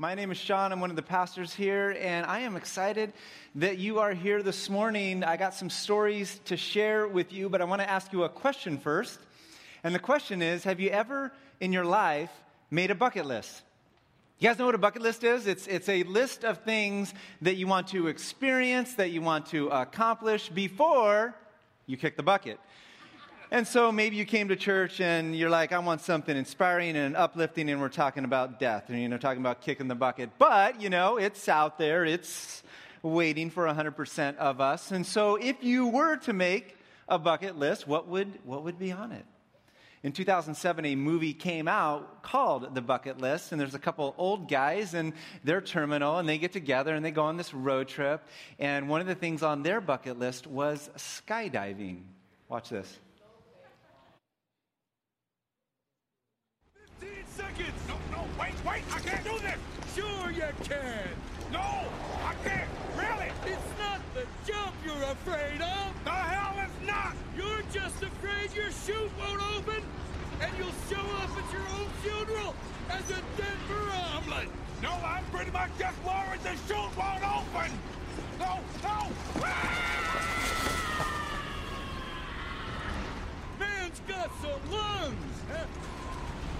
My name is Sean. I'm one of the pastors here, and I am excited that you are here this morning. I got some stories to share with you, but I want to ask you a question first. And the question is Have you ever in your life made a bucket list? You guys know what a bucket list is? It's, it's a list of things that you want to experience, that you want to accomplish before you kick the bucket. And so maybe you came to church and you're like, I want something inspiring and uplifting, and we're talking about death and, you know, talking about kicking the bucket. But, you know, it's out there, it's waiting for 100% of us. And so if you were to make a bucket list, what would, what would be on it? In 2007, a movie came out called The Bucket List, and there's a couple old guys in their terminal, and they get together and they go on this road trip. And one of the things on their bucket list was skydiving. Watch this. seconds! No, no, wait, wait! I can't do this! You can! No! I can't! Really! It's not the jump you're afraid of! The hell is not! You're just afraid your chute won't open and you'll show up at your own funeral as a Denver omelet! No, I'm pretty much just worried the chute won't open! No, no! Man's got some lungs!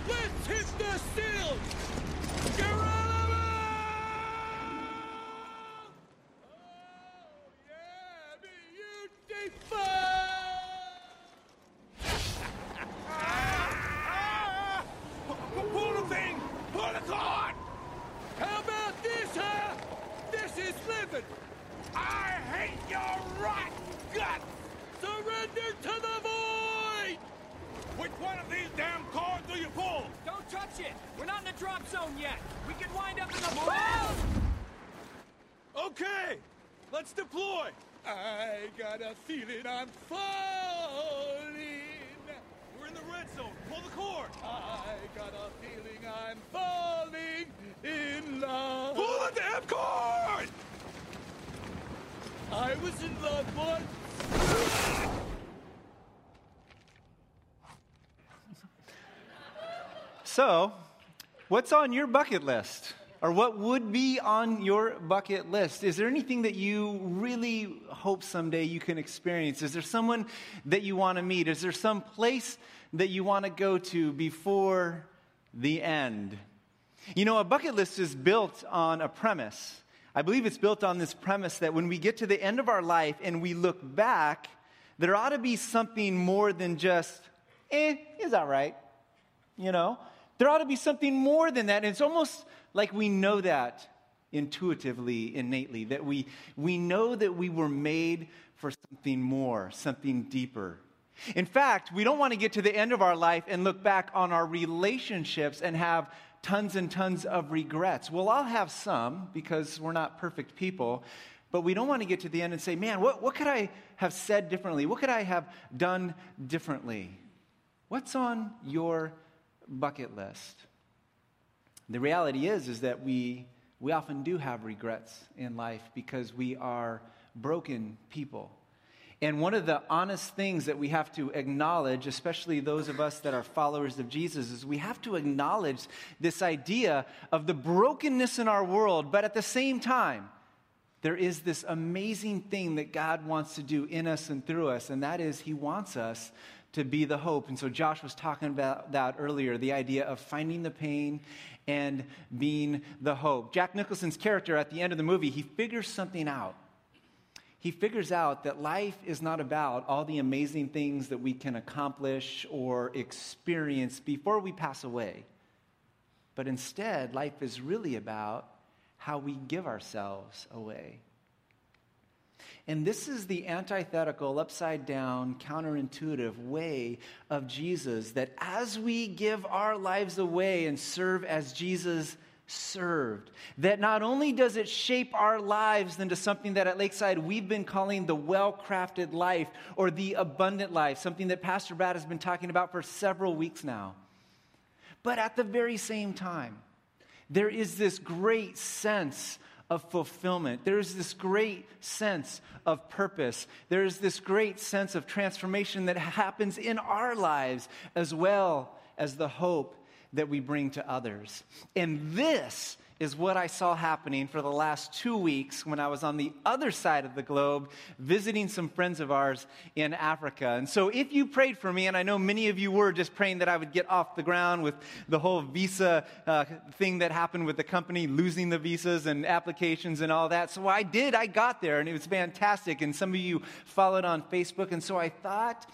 Let's hit the steel! Geronimo! Oh, yeah, beautiful! ah! Pull the thing! Pull the cord! How about this, huh? This is living! I hate your rotten guts! Surrender to the void! Which one of these damn cords do you pull? Don't touch it! We're not in the drop zone yet! We could wind up in the moral! Okay! Let's deploy! I got a feeling I'm falling! We're in the red zone! Pull the cord! I got a feeling I'm falling in love! Pull the damn cord! In! So, what's on your bucket list? Or what would be on your bucket list? Is there anything that you really hope someday you can experience? Is there someone that you want to meet? Is there some place that you want to go to before the end? You know, a bucket list is built on a premise. I believe it's built on this premise that when we get to the end of our life and we look back, there ought to be something more than just, eh, is that right? You know? There ought to be something more than that. And it's almost like we know that intuitively, innately, that we, we know that we were made for something more, something deeper. In fact, we don't want to get to the end of our life and look back on our relationships and have tons and tons of regrets. Well, I'll have some because we're not perfect people, but we don't want to get to the end and say, man, what, what could I have said differently? What could I have done differently? What's on your bucket list? The reality is, is that we, we often do have regrets in life because we are broken people. And one of the honest things that we have to acknowledge, especially those of us that are followers of Jesus, is we have to acknowledge this idea of the brokenness in our world, but at the same time, there is this amazing thing that God wants to do in us and through us, and that is He wants us to be the hope. And so Josh was talking about that earlier the idea of finding the pain and being the hope. Jack Nicholson's character at the end of the movie, he figures something out. He figures out that life is not about all the amazing things that we can accomplish or experience before we pass away. But instead, life is really about how we give ourselves away. And this is the antithetical, upside down, counterintuitive way of Jesus that as we give our lives away and serve as Jesus served, that not only does it shape our lives into something that at Lakeside we've been calling the well crafted life or the abundant life, something that Pastor Brad has been talking about for several weeks now. But at the very same time, there is this great sense of fulfillment. There's this great sense of purpose. There's this great sense of transformation that happens in our lives as well as the hope that we bring to others. And this is what I saw happening for the last two weeks when I was on the other side of the globe visiting some friends of ours in Africa. And so, if you prayed for me, and I know many of you were just praying that I would get off the ground with the whole visa uh, thing that happened with the company losing the visas and applications and all that. So, I did. I got there, and it was fantastic. And some of you followed on Facebook. And so, I thought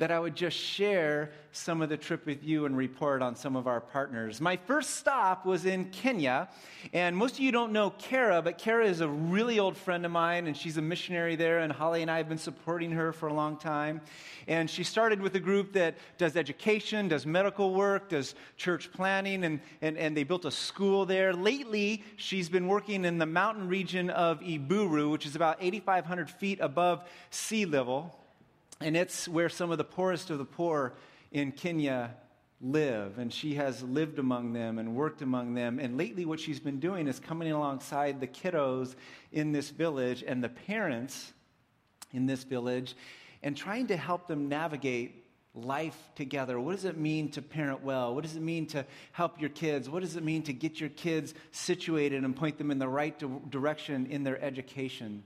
that I would just share some of the trip with you and report on some of our partners. My first stop was in Kenya, and most of you don't know Kara, but Kara is a really old friend of mine, and she's a missionary there, and Holly and I have been supporting her for a long time. And she started with a group that does education, does medical work, does church planning, and, and, and they built a school there. Lately, she's been working in the mountain region of Iburu, which is about 8,500 feet above sea level. And it's where some of the poorest of the poor in Kenya live. And she has lived among them and worked among them. And lately, what she's been doing is coming alongside the kiddos in this village and the parents in this village and trying to help them navigate life together. What does it mean to parent well? What does it mean to help your kids? What does it mean to get your kids situated and point them in the right direction in their education?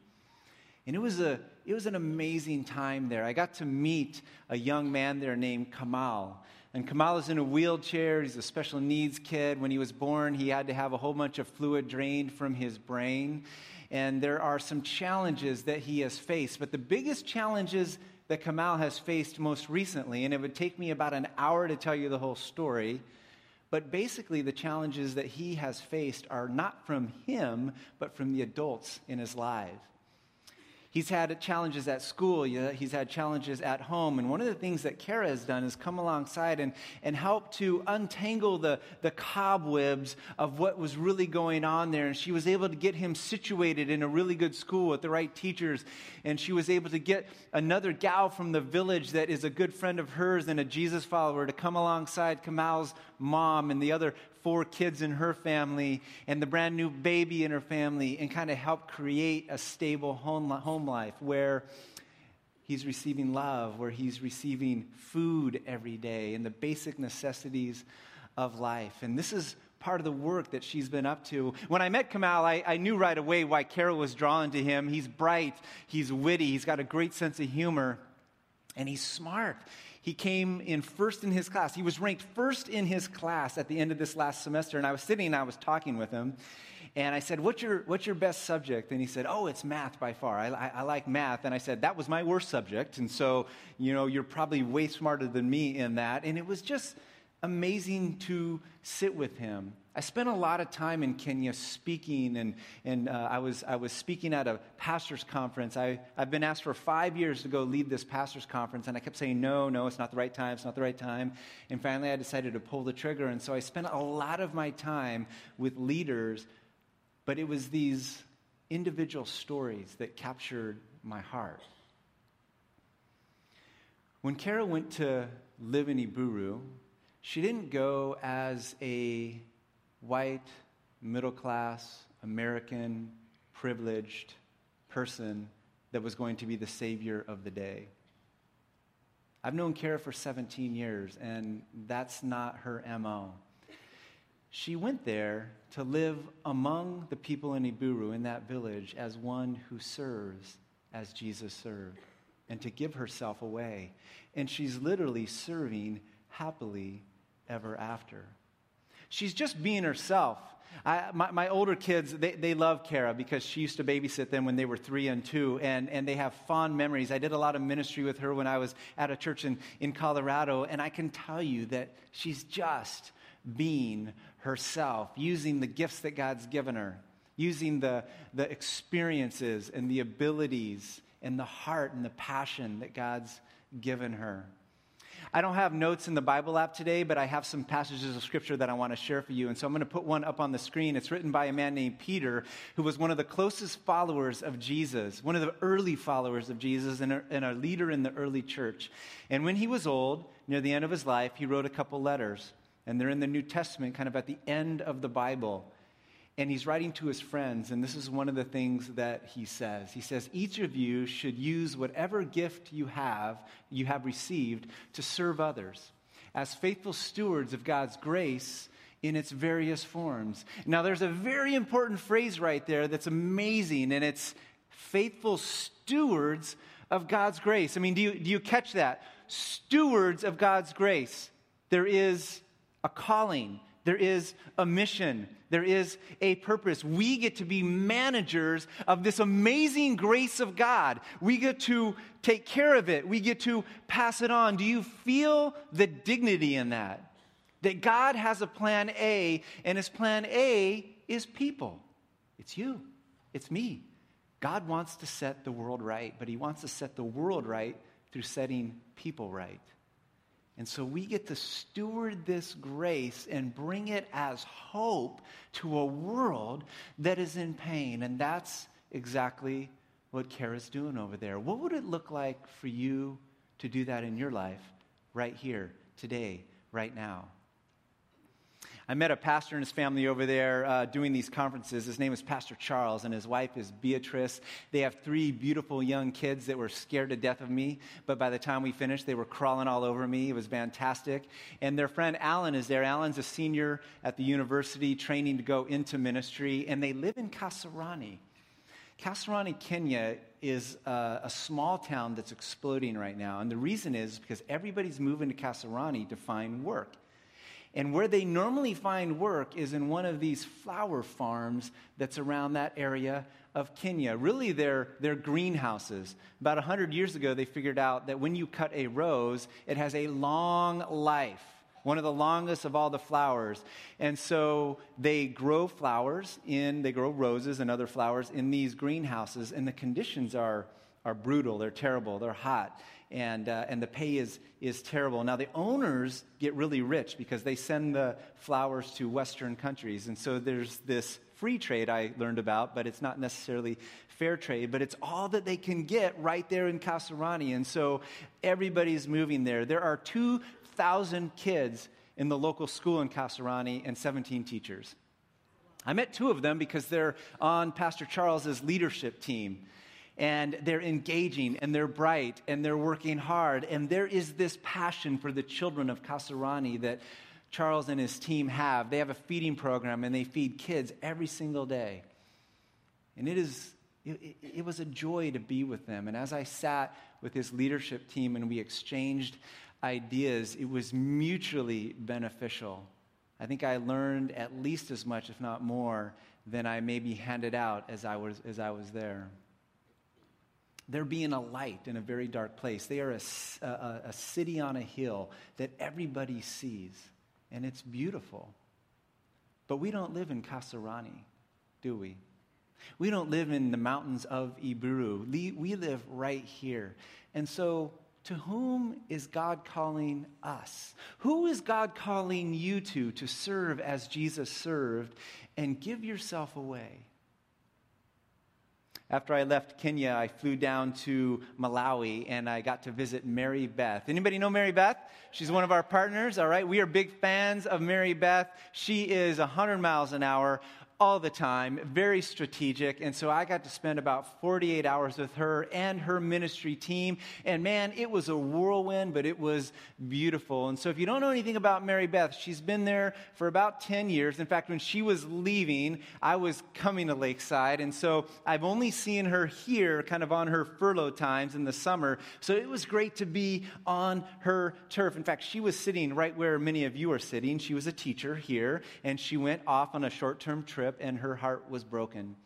And it was, a, it was an amazing time there. I got to meet a young man there named Kamal. And Kamal is in a wheelchair. He's a special needs kid. When he was born, he had to have a whole bunch of fluid drained from his brain. And there are some challenges that he has faced. But the biggest challenges that Kamal has faced most recently, and it would take me about an hour to tell you the whole story, but basically, the challenges that he has faced are not from him, but from the adults in his life. He's had challenges at school, he's had challenges at home. And one of the things that Kara has done is come alongside and, and help to untangle the, the cobwebs of what was really going on there. And she was able to get him situated in a really good school with the right teachers. And she was able to get another gal from the village that is a good friend of hers and a Jesus follower to come alongside Kamal's mom and the other four kids in her family and the brand new baby in her family and kind of help create a stable home, home life where he's receiving love, where he's receiving food every day and the basic necessities of life. And this is part of the work that she's been up to. When I met Kamal, I, I knew right away why Kara was drawn to him. He's bright, he's witty, he's got a great sense of humor, and he's smart he came in first in his class. He was ranked first in his class at the end of this last semester. And I was sitting and I was talking with him. And I said, what's your, what's your best subject? And he said, Oh, it's math by far. I, I, I, like math. And I said, That was my worst subject. And so, you know, you're probably way smarter than me in that. And it was just amazing to sit with him I spent a lot of time in Kenya speaking, and, and uh, I, was, I was speaking at a pastor's conference. I, I've been asked for five years to go lead this pastor's conference, and I kept saying, no, no, it's not the right time, it's not the right time. And finally, I decided to pull the trigger, and so I spent a lot of my time with leaders, but it was these individual stories that captured my heart. When Kara went to live in Iburu, she didn't go as a white, middle class, American, privileged person that was going to be the savior of the day. I've known Kara for 17 years, and that's not her MO. She went there to live among the people in Iburu, in that village, as one who serves as Jesus served, and to give herself away. And she's literally serving happily ever after. She's just being herself. I, my, my, older kids, they, they love Kara because she used to babysit them when they were three and two, and, and they have fond memories. I did a lot of ministry with her when I was at a church in, in Colorado, and I can tell you that she's just being herself, using the gifts that God's given her, using the, the experiences and the abilities and the heart and the passion that God's given her. I don't have notes in the Bible app today, but I have some passages of scripture that I want to share for you. And so I'm going to put one up on the screen. It's written by a man named Peter, who was one of the closest followers of Jesus, one of the early followers of Jesus, and a, and a leader in the early church. And when he was old, near the end of his life, he wrote a couple letters. And they're in the New Testament, kind of at the end of the Bible and he's writing to his friends, and this is one of the things that he says. He says, Each of you should use whatever gift you have, you have received, to serve others as faithful stewards of God's grace in its various forms. Now, there's a very important phrase right there that's amazing, and it's faithful stewards of God's grace. I mean, do you, do you catch that? Stewards of God's grace. There is a calling, there is a mission, there is a purpose. We get to be managers of this amazing grace of God. We get to take care of it, we get to pass it on. Do you feel the dignity in that? That God has a plan A, and his plan A is people. It's you, it's me. God wants to set the world right, but he wants to set the world right through setting people right. And so we get to steward this grace and bring it as hope to a world that is in pain. And that's exactly what Kara's doing over there. What would it look like for you to do that in your life right here, today, right now? I met a pastor and his family over there uh, doing these conferences. His name is Pastor Charles, and his wife is Beatrice. They have three beautiful young kids that were scared to death of me, but by the time we finished, they were crawling all over me. It was fantastic. And their friend Alan is there. Alan's a senior at the university, training to go into ministry, and they live in Kasarani. Kasarani, Kenya is a, a, small town that's exploding right now. And the reason is because everybody's moving to Kasarani to find work. And where they normally find work is in one of these flower farms that's around that area of Kenya. Really, they're, they're greenhouses. About 100 years ago, they figured out that when you cut a rose, it has a long life, one of the longest of all the flowers. And so they grow flowers in, they grow roses and other flowers in these greenhouses, and the conditions are, are brutal, they're terrible, they're hot and, uh, and the pay is, is terrible. Now, the owners get really rich because they send the flowers to Western countries. And so there's this free trade I learned about, but it's not necessarily fair trade, but it's all that they can get right there in Kasarani. And so everybody's moving there. There are 2,000 kids in the local school in Kasarani and 17 teachers. I met two of them because they're on Pastor Charles's leadership team and they're engaging and they're bright and they're working hard. And there is this passion for the children of Kasarani that Charles and his team have. They have a feeding program and they feed kids every single day. And it is it, it, was a joy to be with them. And as I sat with his leadership team and we exchanged ideas, it was mutually beneficial. I think I learned at least as much, if not more, than I maybe handed out as I was, as I was there. They're being a light in a very dark place. They are a, a, a city on a hill that everybody sees, and it's beautiful. But we don't live in Kasarani, do we? We don't live in the mountains of Iburu. We live right here. And so, to whom is God calling us? Who is God calling you to to serve as Jesus served and give yourself away? After I left Kenya, I flew down to Malawi and I got to visit Mary Beth. Anybody know Mary Beth? She's one of our partners, all right? We are big fans of Mary Beth. She is 100 miles an hour all the time, very strategic. And so I got to spend about 48 hours with her and her ministry team. And man, it was a whirlwind, but it was beautiful. And so if you don't know anything about Mary Beth, she's been there for about 10 years. In fact, when she was leaving, I was coming to Lakeside. And so I've only seen her here kind of on her furlough times in the summer. So it was great to be on her turf. In fact, she was sitting right where many of you are sitting. She was a teacher here, and she went off on a short term trip trip and her heart was broken.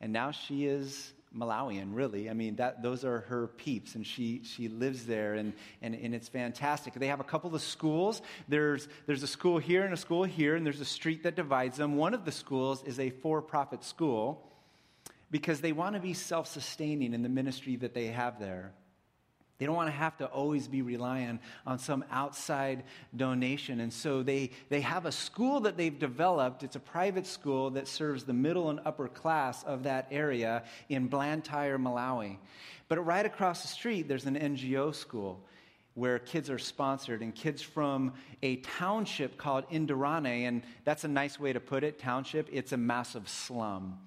And now she is Malawian, really. I mean, that, those are her peeps, and she, she lives there, and, and, and it's fantastic. They have a couple of schools. There's, there's a school here and a school here, and there's a street that divides them. One of the schools is a for profit school because they want to be self sustaining in the ministry that they have there. They don't want to have to always be relying on some outside donation. And so they, they have a school that they've developed. It's a private school that serves the middle and upper class of that area in Blantyre, Malawi. But right across the street, there's an NGO school where kids are sponsored and kids from a township called Ndirande. And that's a nice way to put it township. It's a massive slum.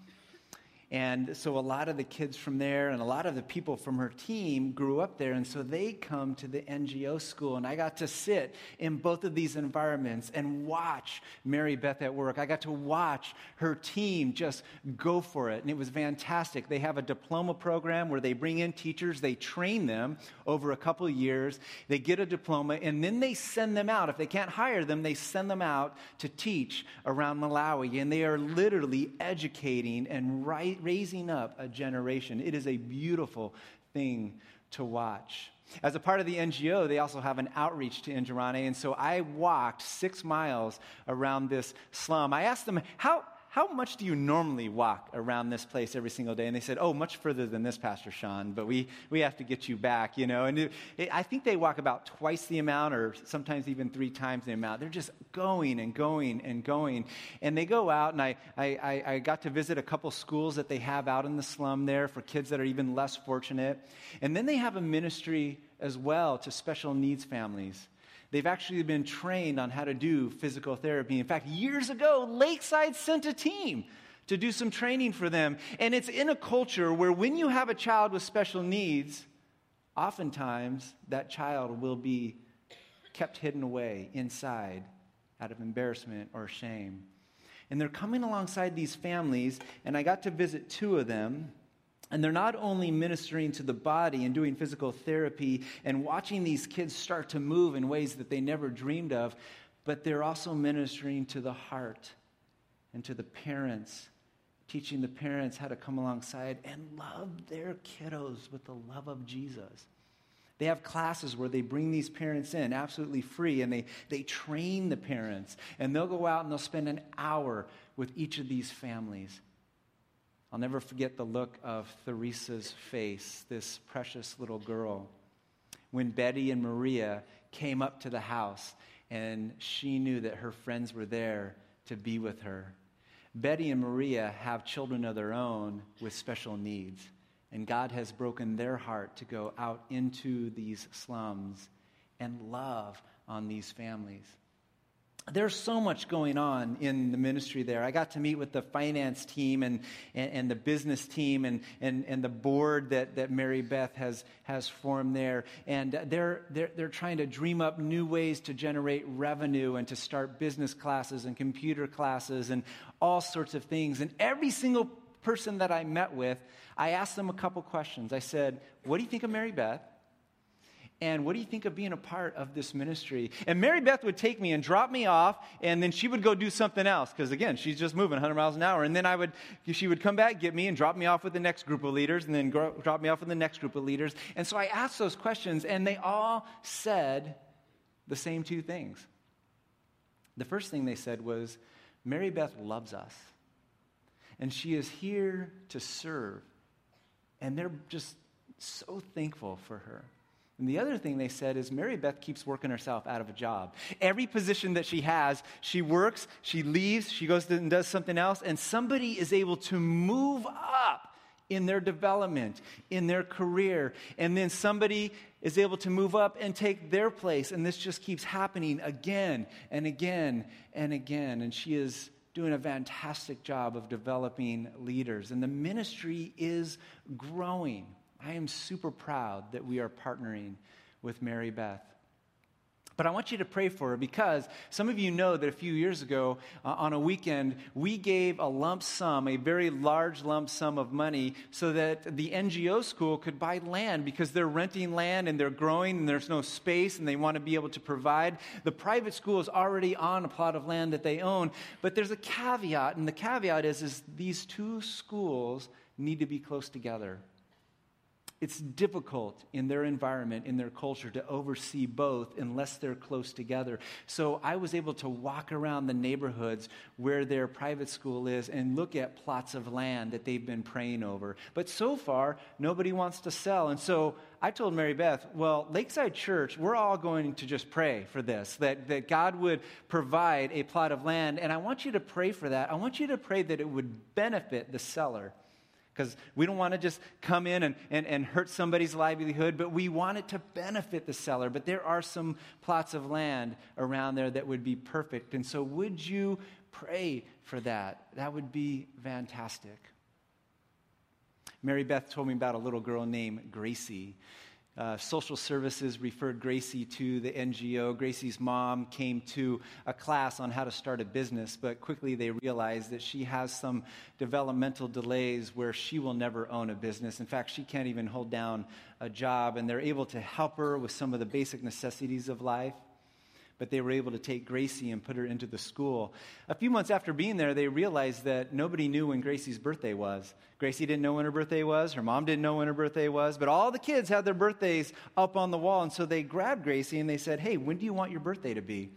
And so a lot of the kids from there and a lot of the people from her team grew up there. And so they come to the NGO school. And I got to sit in both of these environments and watch Mary Beth at work. I got to watch her team just go for it. And it was fantastic. They have a diploma program where they bring in teachers, they train them over a couple years, they get a diploma, and then they send them out. If they can't hire them, they send them out to teach around Malawi. And they are literally educating and right raising up a generation. It is a beautiful thing to watch. As a part of the NGO, they also have an outreach to Ndirande. And so I walked six miles around this slum. I asked them, how, how much do you normally walk around this place every single day? And they said, oh, much further than this, Pastor Sean, but we, we have to get you back, you know. And it, it, I think they walk about twice the amount or sometimes even three times the amount. They're just going and going and going. And they go out, and I, I, I got to visit a couple schools that they have out in the slum there for kids that are even less fortunate. And then they have a ministry as well to special needs families. They've actually been trained on how to do physical therapy. In fact, years ago, Lakeside sent a team to do some training for them. And it's in a culture where when you have a child with special needs, oftentimes that child will be kept hidden away inside out of embarrassment or shame. And they're coming alongside these families, and I got to visit two of them. And they're not only ministering to the body and doing physical therapy and watching these kids start to move in ways that they never dreamed of, but they're also ministering to the heart and to the parents, teaching the parents how to come alongside and love their kiddos with the love of Jesus. They have classes where they bring these parents in absolutely free and they, they train the parents. And they'll go out and they'll spend an hour with each of these families I'll never forget the look of Theresa's face, this precious little girl, when Betty and Maria came up to the house and she knew that her friends were there to be with her. Betty and Maria have children of their own with special needs, and God has broken their heart to go out into these slums and love on these families there's so much going on in the ministry there. I got to meet with the finance team and, and, and, the business team and, and, and the board that, that Mary Beth has, has formed there. And they're, they're, they're trying to dream up new ways to generate revenue and to start business classes and computer classes and all sorts of things. And every single person that I met with, I asked them a couple questions. I said, What do you think of Mary Beth? And what do you think of being a part of this ministry? And Mary Beth would take me and drop me off, and then she would go do something else because again, she's just moving 100 miles an hour. And then I would, she would come back, get me, and drop me off with the next group of leaders, and then gro- drop me off with the next group of leaders. And so I asked those questions, and they all said the same two things. The first thing they said was, Mary Beth loves us, and she is here to serve. And they're just so thankful for her. And the other thing they said is Mary Beth keeps working herself out of a job. Every position that she has, she works, she leaves, she goes and does something else, and somebody is able to move up in their development, in their career. And then somebody is able to move up and take their place. And this just keeps happening again and again and again. And she is doing a fantastic job of developing leaders. And the ministry is growing. I am super proud that we are partnering with Mary Beth. But I want you to pray for her because some of you know that a few years ago uh, on a weekend, we gave a lump sum, a very large lump sum of money, so that the NGO school could buy land because they're renting land and they're growing and there's no space and they want to be able to provide. The private school is already on a plot of land that they own, but there's a caveat, and the caveat is, is these two schools need to be close together. It's difficult in their environment, in their culture, to oversee both unless they're close together. So I was able to walk around the neighborhoods where their private school is and look at plots of land that they've been praying over. But so far, nobody wants to sell. And so I told Mary Beth, well, Lakeside Church, we're all going to just pray for this, that, that God would provide a plot of land. And I want you to pray for that. I want you to pray that it would benefit the seller because we don't want to just come in and, and, and hurt somebody's livelihood, but we want it to benefit the seller. But there are some plots of land around there that would be perfect. And so, would you pray for that? That would be fantastic. Mary Beth told me about a little girl named Gracie. Uh, social services referred Gracie to the NGO. Gracie's mom came to a class on how to start a business, but quickly they realized that she has some developmental delays where she will never own a business. In fact, she can't even hold down a job, and they're able to help her with some of the basic necessities of life but they were able to take Gracie and put her into the school. A few months after being there, they realized that nobody knew when Gracie's birthday was. Gracie didn't know when her birthday was, her mom didn't know when her birthday was, but all the kids had their birthdays up on the wall. And so they grabbed Gracie and they said, Hey, when do you want your birthday to be?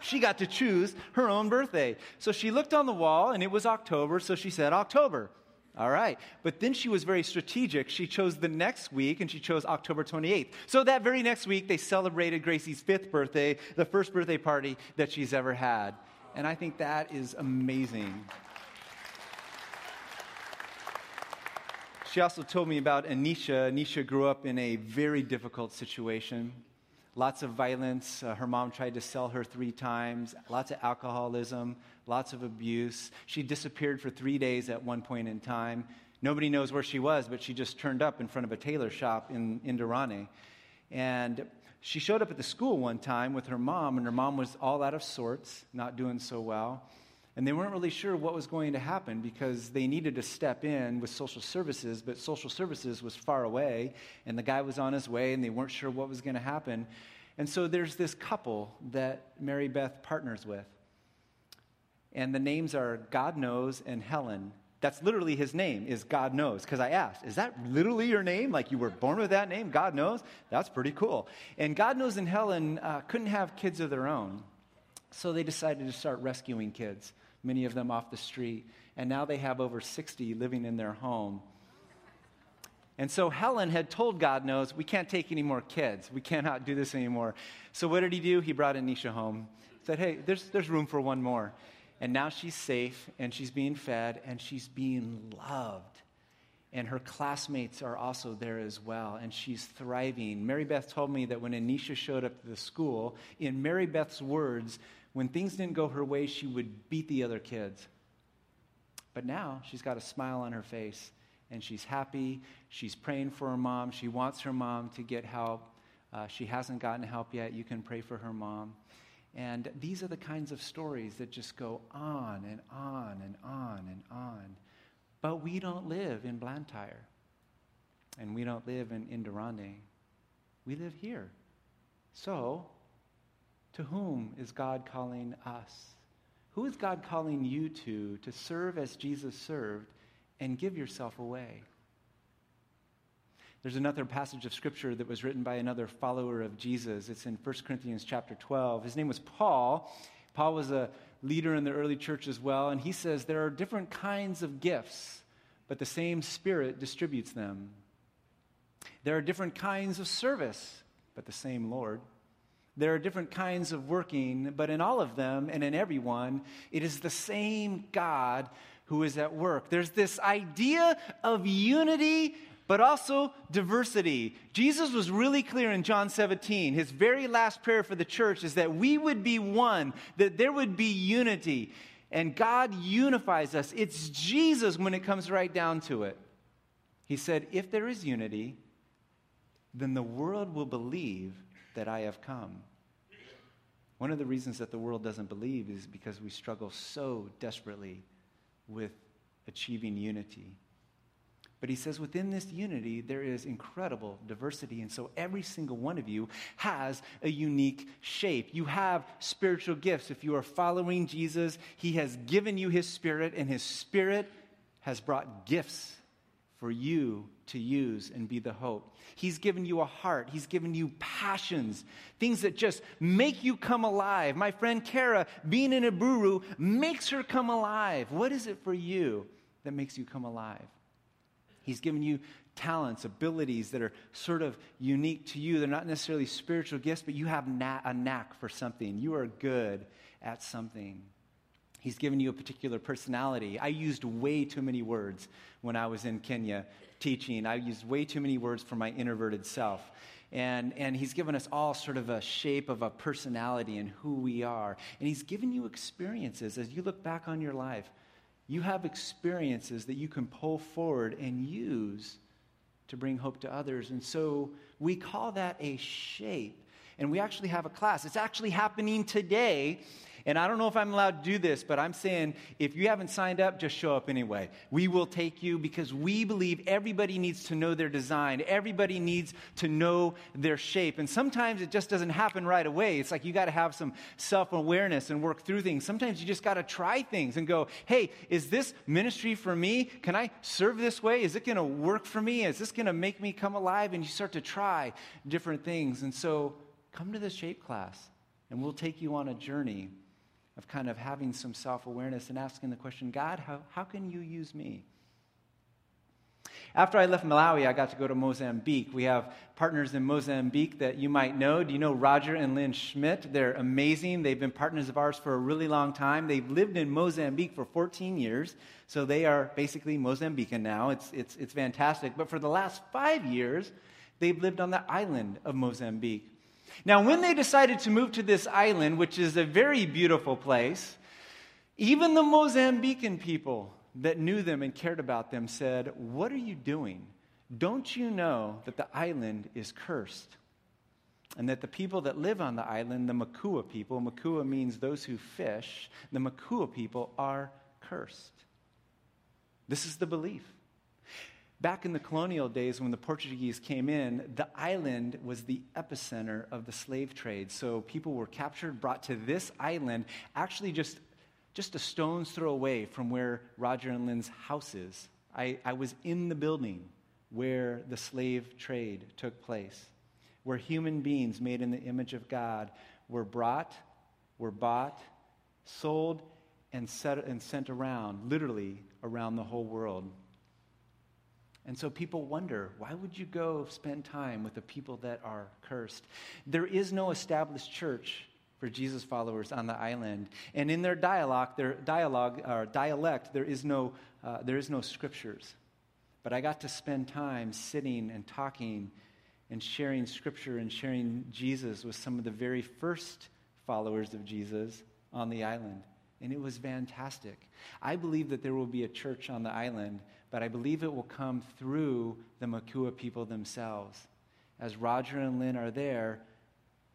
She got to choose her own birthday. So she looked on the wall and it was October, so she said October. All right. But then she was very strategic. She chose the next week and she chose October 28th. So that very next week, they celebrated Gracie's fifth birthday, the first birthday party that she's ever had. And I think that is amazing. She also told me about Anisha. Anisha grew up in a very difficult situation. Lots of violence. Uh, her mom tried to sell her three times. Lots of alcoholism lots of abuse. She disappeared for three days at one point in time. Nobody knows where she was, but she just turned up in front of a tailor shop in Ndirande. And she showed up at the school one time with her mom, and her mom was all out of sorts, not doing so well. And they weren't really sure what was going to happen because they needed to step in with social services, but social services was far away, and the guy was on his way, and they weren't sure what was going to happen. And so there's this couple that Mary Beth partners with and the names are God Knows and Helen. That's literally his name, is God Knows. Because I asked, is that literally your name? Like you were born with that name? God Knows? That's pretty cool. And God Knows and Helen uh, couldn't have kids of their own. So they decided to start rescuing kids, many of them off the street. And now they have over 60 living in their home. And so Helen had told God Knows, we can't take any more kids. We cannot do this anymore. So what did he do? He brought Anisha home. Said, hey, there's, there's room for one more. And now she's safe and she's being fed and she's being loved. And her classmates are also there as well, and she's thriving. Mary Beth told me that when Anisha showed up to the school, in Mary Beth's words, when things didn't go her way, she would beat the other kids. But now she's got a smile on her face and she's happy. She's praying for her mom. She wants her mom to get help. Uh, she hasn't gotten help yet. You can pray for her mom. And these are the kinds of stories that just go on and on and on and on. But we don't live in Blantyre. And we don't live in Ndirande. We live here. So, to whom is God calling us? Who is God calling you to to serve as Jesus served and give yourself away? There's another passage of scripture that was written by another follower of Jesus. It's in 1 Corinthians chapter 12. His name was Paul. Paul was a leader in the early church as well, and he says there are different kinds of gifts, but the same Spirit distributes them. There are different kinds of service, but the same Lord. There are different kinds of working, but in all of them and in everyone, it is the same God who is at work. There's this idea of unity but also diversity. Jesus was really clear in John 17. His very last prayer for the church is that we would be one, that there would be unity. And God unifies us. It's Jesus when it comes right down to it. He said, If there is unity, then the world will believe that I have come. One of the reasons that the world doesn't believe is because we struggle so desperately with achieving unity. But he says within this unity, there is incredible diversity. And so every single one of you has a unique shape. You have spiritual gifts. If you are following Jesus, he has given you his spirit, and his spirit has brought gifts for you to use and be the hope. He's given you a heart. He's given you passions, things that just make you come alive. My friend Kara, being in Iburu, makes her come alive. What is it for you that makes you come alive? He's given you talents, abilities that are sort of unique to you. They're not necessarily spiritual gifts, but you have a knack for something. You are good at something. He's given you a particular personality. I used way too many words when I was in Kenya teaching. I used way too many words for my introverted self. And, and he's given us all sort of a shape of a personality and who we are. And he's given you experiences as you look back on your life You have experiences that you can pull forward and use to bring hope to others. And so we call that a shape. And we actually have a class. It's actually happening today and I don't know if I'm allowed to do this, but I'm saying if you haven't signed up, just show up anyway. We will take you because we believe everybody needs to know their design. Everybody needs to know their shape. And sometimes it just doesn't happen right away. It's like you got to have some self awareness and work through things. Sometimes you just got to try things and go, hey, is this ministry for me? Can I serve this way? Is it going to work for me? Is this going to make me come alive? And you start to try different things. And so come to the shape class and we'll take you on a journey of kind of having some self awareness and asking the question God, how, how can you use me? After I left Malawi, I got to go to Mozambique. We have partners in Mozambique that you might know. Do you know Roger and Lynn Schmidt? They're amazing. They've been partners of ours for a really long time. They've lived in Mozambique for 14 years, so they are basically Mozambican now. It's, it's, it's fantastic. But for the last five years, they've lived on the island of Mozambique. Now, when they decided to move to this island, which is a very beautiful place, even the Mozambican people that knew them and cared about them said, What are you doing? Don't you know that the island is cursed? And that the people that live on the island, the Makua people, Makua means those who fish, the Makua people are cursed. This is the belief. Back in the colonial days, when the Portuguese came in, the island was the epicenter of the slave trade. So people were captured, brought to this island, actually just, just a stone's throw away from where Roger and Lynn's house is. I, I was in the building where the slave trade took place, where human beings made in the image of God were brought, were bought, sold, and, set, and sent around, literally around the whole world. And so people wonder why would you go spend time with the people that are cursed? There is no established church for Jesus followers on the island. And in their dialogue, their dialogue or dialect, there is no, uh, there is no scriptures. But I got to spend time sitting and talking and sharing scripture and sharing Jesus with some of the very first followers of Jesus on the island. And it was fantastic. I believe that there will be a church on the island but I believe it will come through the Makua people themselves. As Roger and Lynn are there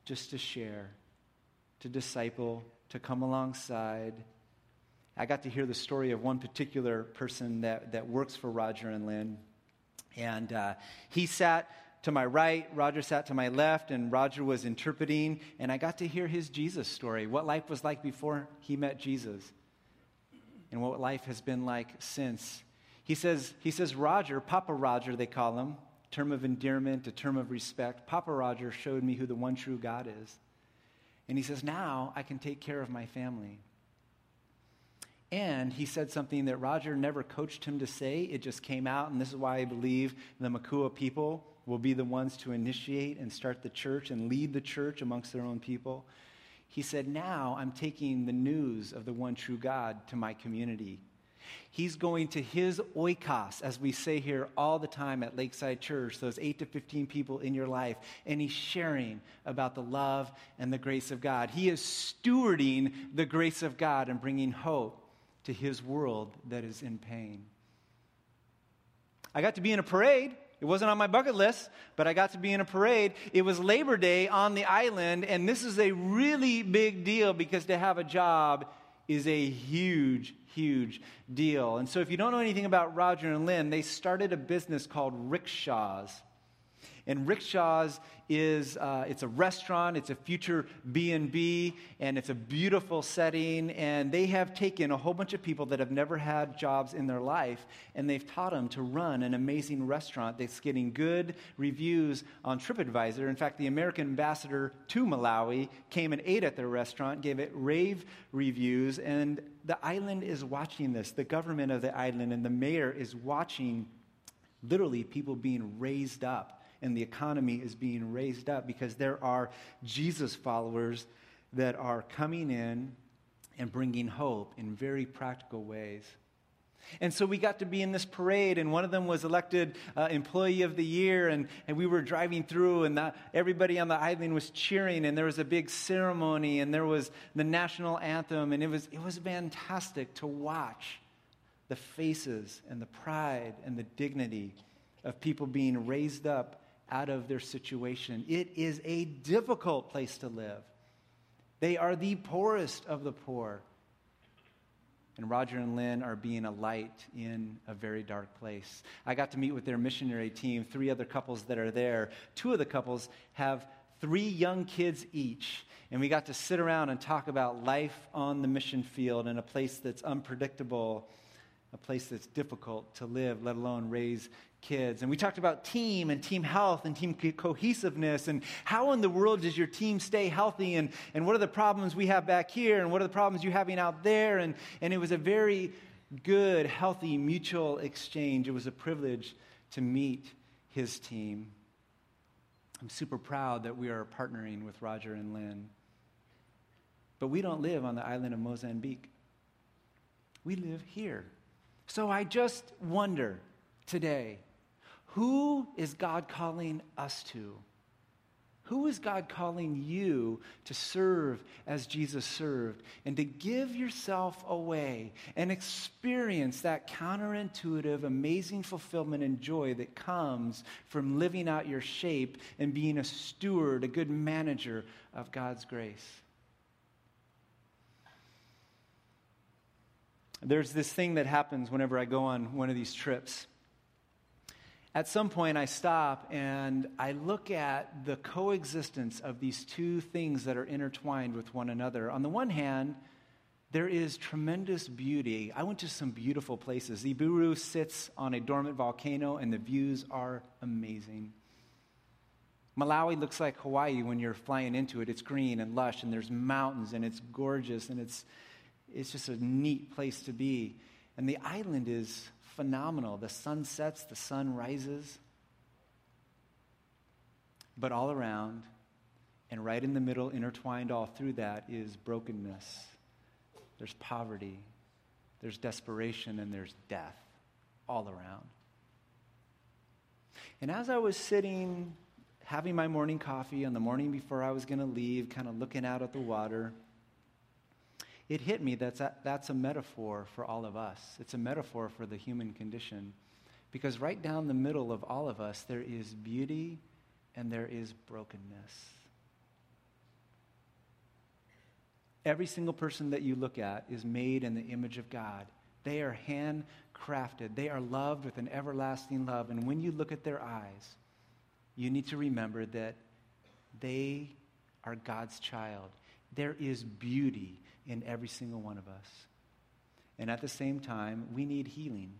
just to share, to disciple, to come alongside. I got to hear the story of one particular person that, that works for Roger and Lynn. And uh, he sat to my right, Roger sat to my left, and Roger was interpreting. And I got to hear his Jesus story, what life was like before he met Jesus, and what life has been like since. He says, he says, Roger, Papa Roger, they call him, term of endearment, a term of respect. Papa Roger showed me who the one true God is. And he says, now I can take care of my family. And he said something that Roger never coached him to say. It just came out, and this is why I believe the Makua people will be the ones to initiate and start the church and lead the church amongst their own people. He said, Now I'm taking the news of the one true God to my community. He's going to his oikos, as we say here all the time at Lakeside Church, those 8 to 15 people in your life, and he's sharing about the love and the grace of God. He is stewarding the grace of God and bringing hope to his world that is in pain. I got to be in a parade. It wasn't on my bucket list, but I got to be in a parade. It was Labor Day on the island, and this is a really big deal because to have a job is a huge, huge deal. And so, if you don't know anything about Roger and Lynn, they started a business called Rickshaws. And Rickshaws is uh, it's a restaurant, it's a future B&B, and it's a beautiful setting. And they have taken a whole bunch of people that have never had jobs in their life, and they've taught them to run an amazing restaurant that's getting good reviews on TripAdvisor. In fact, the American ambassador to Malawi came and ate at their restaurant, gave it rave reviews, and the island is watching this. The government of the island and the mayor is watching literally people being raised up and the economy is being raised up because there are Jesus followers that are coming in and bringing hope in very practical ways. And so we got to be in this parade, and one of them was elected uh, Employee of the Year, and, and we were driving through, and the, everybody on the island was cheering, and there was a big ceremony, and there was the national anthem, and it was, it was fantastic to watch the faces and the pride and the dignity of people being raised up out of their situation. It is a difficult place to live. They are the poorest of the poor. And Roger and Lynn are being a light in a very dark place. I got to meet with their missionary team, three other couples that are there. Two of the couples have three young kids each. And we got to sit around and talk about life on the mission field in a place that's unpredictable, a place that's difficult to live, let alone raise kids. And we talked about team and team health and team cohesiveness and how in the world does your team stay healthy and, and what are the problems we have back here and what are the problems you're having out there. And, and it was a very good, healthy, mutual exchange. It was a privilege to meet his team. I'm super proud that we are partnering with Roger and Lynn. But we don't live on the island of Mozambique. We live here. So I just wonder today who is God calling us to? Who is God calling you to serve as Jesus served and to give yourself away and experience that counterintuitive, amazing fulfillment and joy that comes from living out your shape and being a steward, a good manager of God's grace? There's this thing that happens whenever I go on one of these trips at some point, I stop and I look at the coexistence of these two things that are intertwined with one another. On the one hand, there is tremendous beauty. I went to some beautiful places. Iburu sits on a dormant volcano, and the views are amazing. Malawi looks like Hawaii when you're flying into it. It's green and lush, and there's mountains, and it's gorgeous, and it's, it's just a neat place to be. And the island is phenomenal. The sun sets, the sun rises. But all around, and right in the middle, intertwined all through that, is brokenness. There's poverty, there's desperation, and there's death all around. And as I was sitting, having my morning coffee on the morning before I was going to leave, kind of looking out at the water, it hit me that that's a metaphor for all of us. It's a metaphor for the human condition. Because right down the middle of all of us, there is beauty and there is brokenness. Every single person that you look at is made in the image of God. They are handcrafted. They are loved with an everlasting love. And when you look at their eyes, you need to remember that they are God's child. There is beauty in every single one of us. And at the same time, we need healing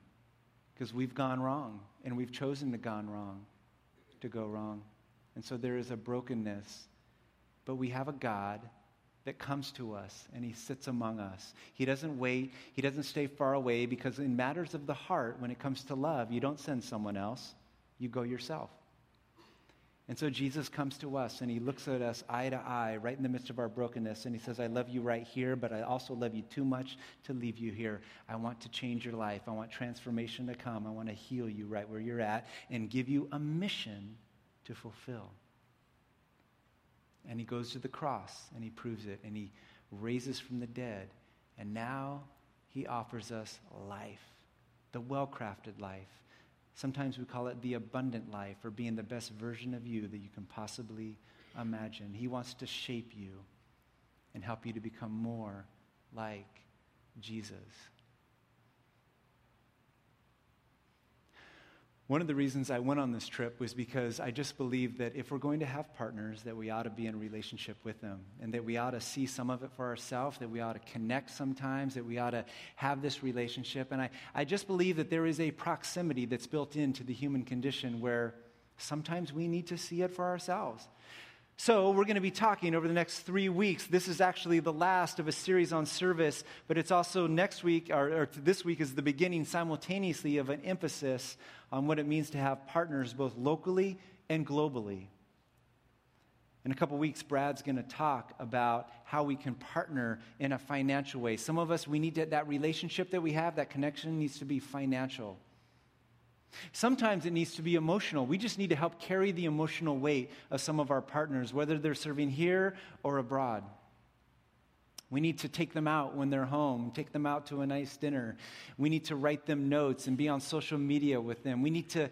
because we've gone wrong and we've chosen to gone wrong, to go wrong. And so there is a brokenness. But we have a God that comes to us and he sits among us. He doesn't wait, he doesn't stay far away because in matters of the heart, when it comes to love, you don't send someone else, you go yourself. And so Jesus comes to us and he looks at us eye to eye, right in the midst of our brokenness, and he says, I love you right here, but I also love you too much to leave you here. I want to change your life. I want transformation to come. I want to heal you right where you're at and give you a mission to fulfill. And he goes to the cross and he proves it and he raises from the dead. And now he offers us life, the well crafted life Sometimes we call it the abundant life or being the best version of you that you can possibly imagine. He wants to shape you and help you to become more like Jesus. One of the reasons I went on this trip was because I just believe that if we're going to have partners, that we ought to be in relationship with them, and that we ought to see some of it for ourselves, that we ought to connect sometimes, that we ought to have this relationship. And I, I just believe that there is a proximity that's built into the human condition where sometimes we need to see it for ourselves. So, we're going to be talking over the next three weeks. This is actually the last of a series on service, but it's also next week, or, or, this week is the beginning simultaneously of an emphasis on what it means to have partners both locally and globally. In a couple weeks, Brad's going to talk about how we can partner in a financial way. Some of us, we need to, that relationship that we have, that connection needs to be financial. Sometimes it needs to be emotional. We just need to help carry the emotional weight of some of our partners, whether they're serving here or abroad. We need to take them out when they're home, take them out to a nice dinner. We need to write them notes and be on social media with them. We need to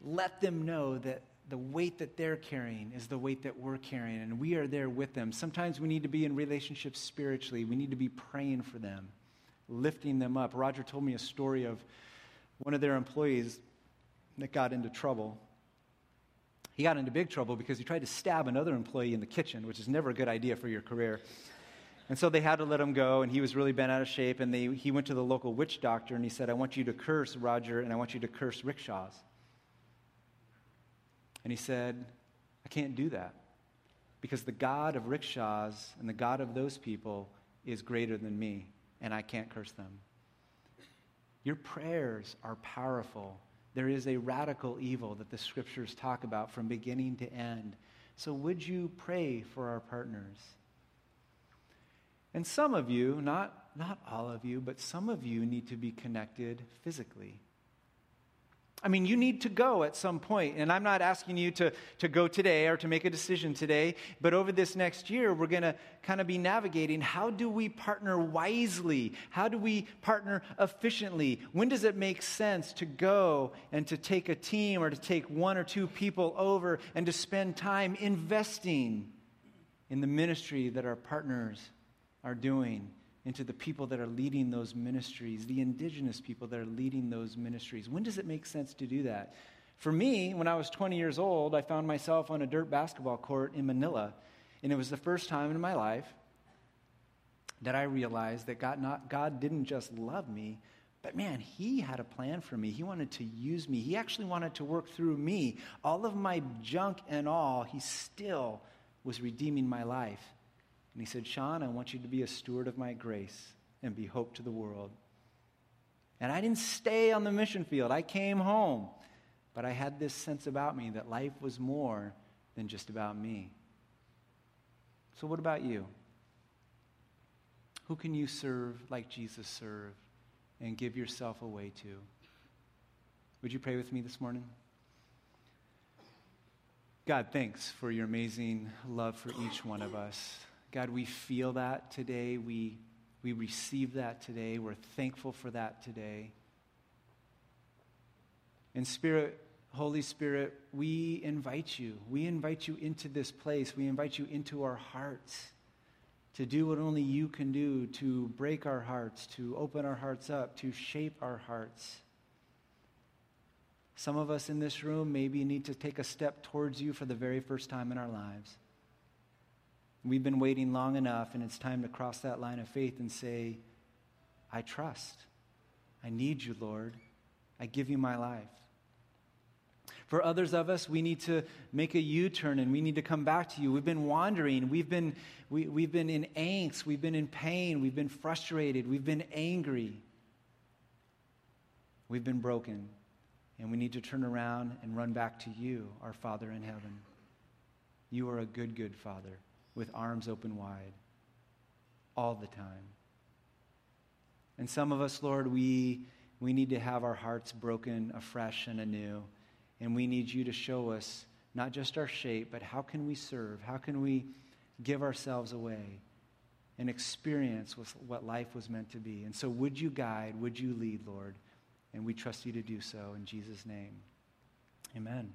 let them know that the weight that they're carrying is the weight that we're carrying, and we are there with them. Sometimes we need to be in relationships spiritually. We need to be praying for them, lifting them up. Roger told me a story of one of their employees that got into trouble. He got into big trouble because he tried to stab another employee in the kitchen, which is never a good idea for your career. And so they had to let him go, and he was really bent out of shape. And they, he went to the local witch doctor, and he said, I want you to curse Roger, and I want you to curse rickshaws. And he said, I can't do that because the God of rickshaws and the God of those people is greater than me, and I can't curse them. Your prayers are powerful. There is a radical evil that the scriptures talk about from beginning to end. So, would you pray for our partners? And some of you, not, not all of you, but some of you need to be connected physically. I mean, you need to go at some point, and I'm not asking you to, to go today or to make a decision today, but over this next year, we're going to kind of be navigating how do we partner wisely? How do we partner efficiently? When does it make sense to go and to take a team or to take one or two people over and to spend time investing in the ministry that our partners are doing? Into the people that are leading those ministries, the indigenous people that are leading those ministries. When does it make sense to do that? For me, when I was 20 years old, I found myself on a dirt basketball court in Manila, and it was the first time in my life that I realized that God, not, God didn't just love me, but man, He had a plan for me. He wanted to use me. He actually wanted to work through me. All of my junk and all, He still was redeeming my life. And he said, Sean, I want you to be a steward of my grace and be hope to the world. And I didn't stay on the mission field, I came home. But I had this sense about me that life was more than just about me. So, what about you? Who can you serve like Jesus served and give yourself away to? Would you pray with me this morning? God, thanks for your amazing love for each one of us. God, we feel that today. We, we receive that today. We're thankful for that today. And Spirit, Holy Spirit, we invite you. We invite you into this place. We invite you into our hearts to do what only you can do to break our hearts, to open our hearts up, to shape our hearts. Some of us in this room maybe need to take a step towards you for the very first time in our lives. We've been waiting long enough, and it's time to cross that line of faith and say, I trust. I need you, Lord. I give you my life. For others of us, we need to make a U turn and we need to come back to you. We've been wandering. We've been, we, we've been in angst. We've been in pain. We've been frustrated. We've been angry. We've been broken. And we need to turn around and run back to you, our Father in heaven. You are a good, good Father with arms open wide all the time. And some of us, Lord, we, we need to have our hearts broken afresh and anew. And we need you to show us not just our shape, but how can we serve? How can we give ourselves away and experience what life was meant to be? And so, would you guide? Would you lead, Lord? And we trust you to do so in Jesus' name. Amen.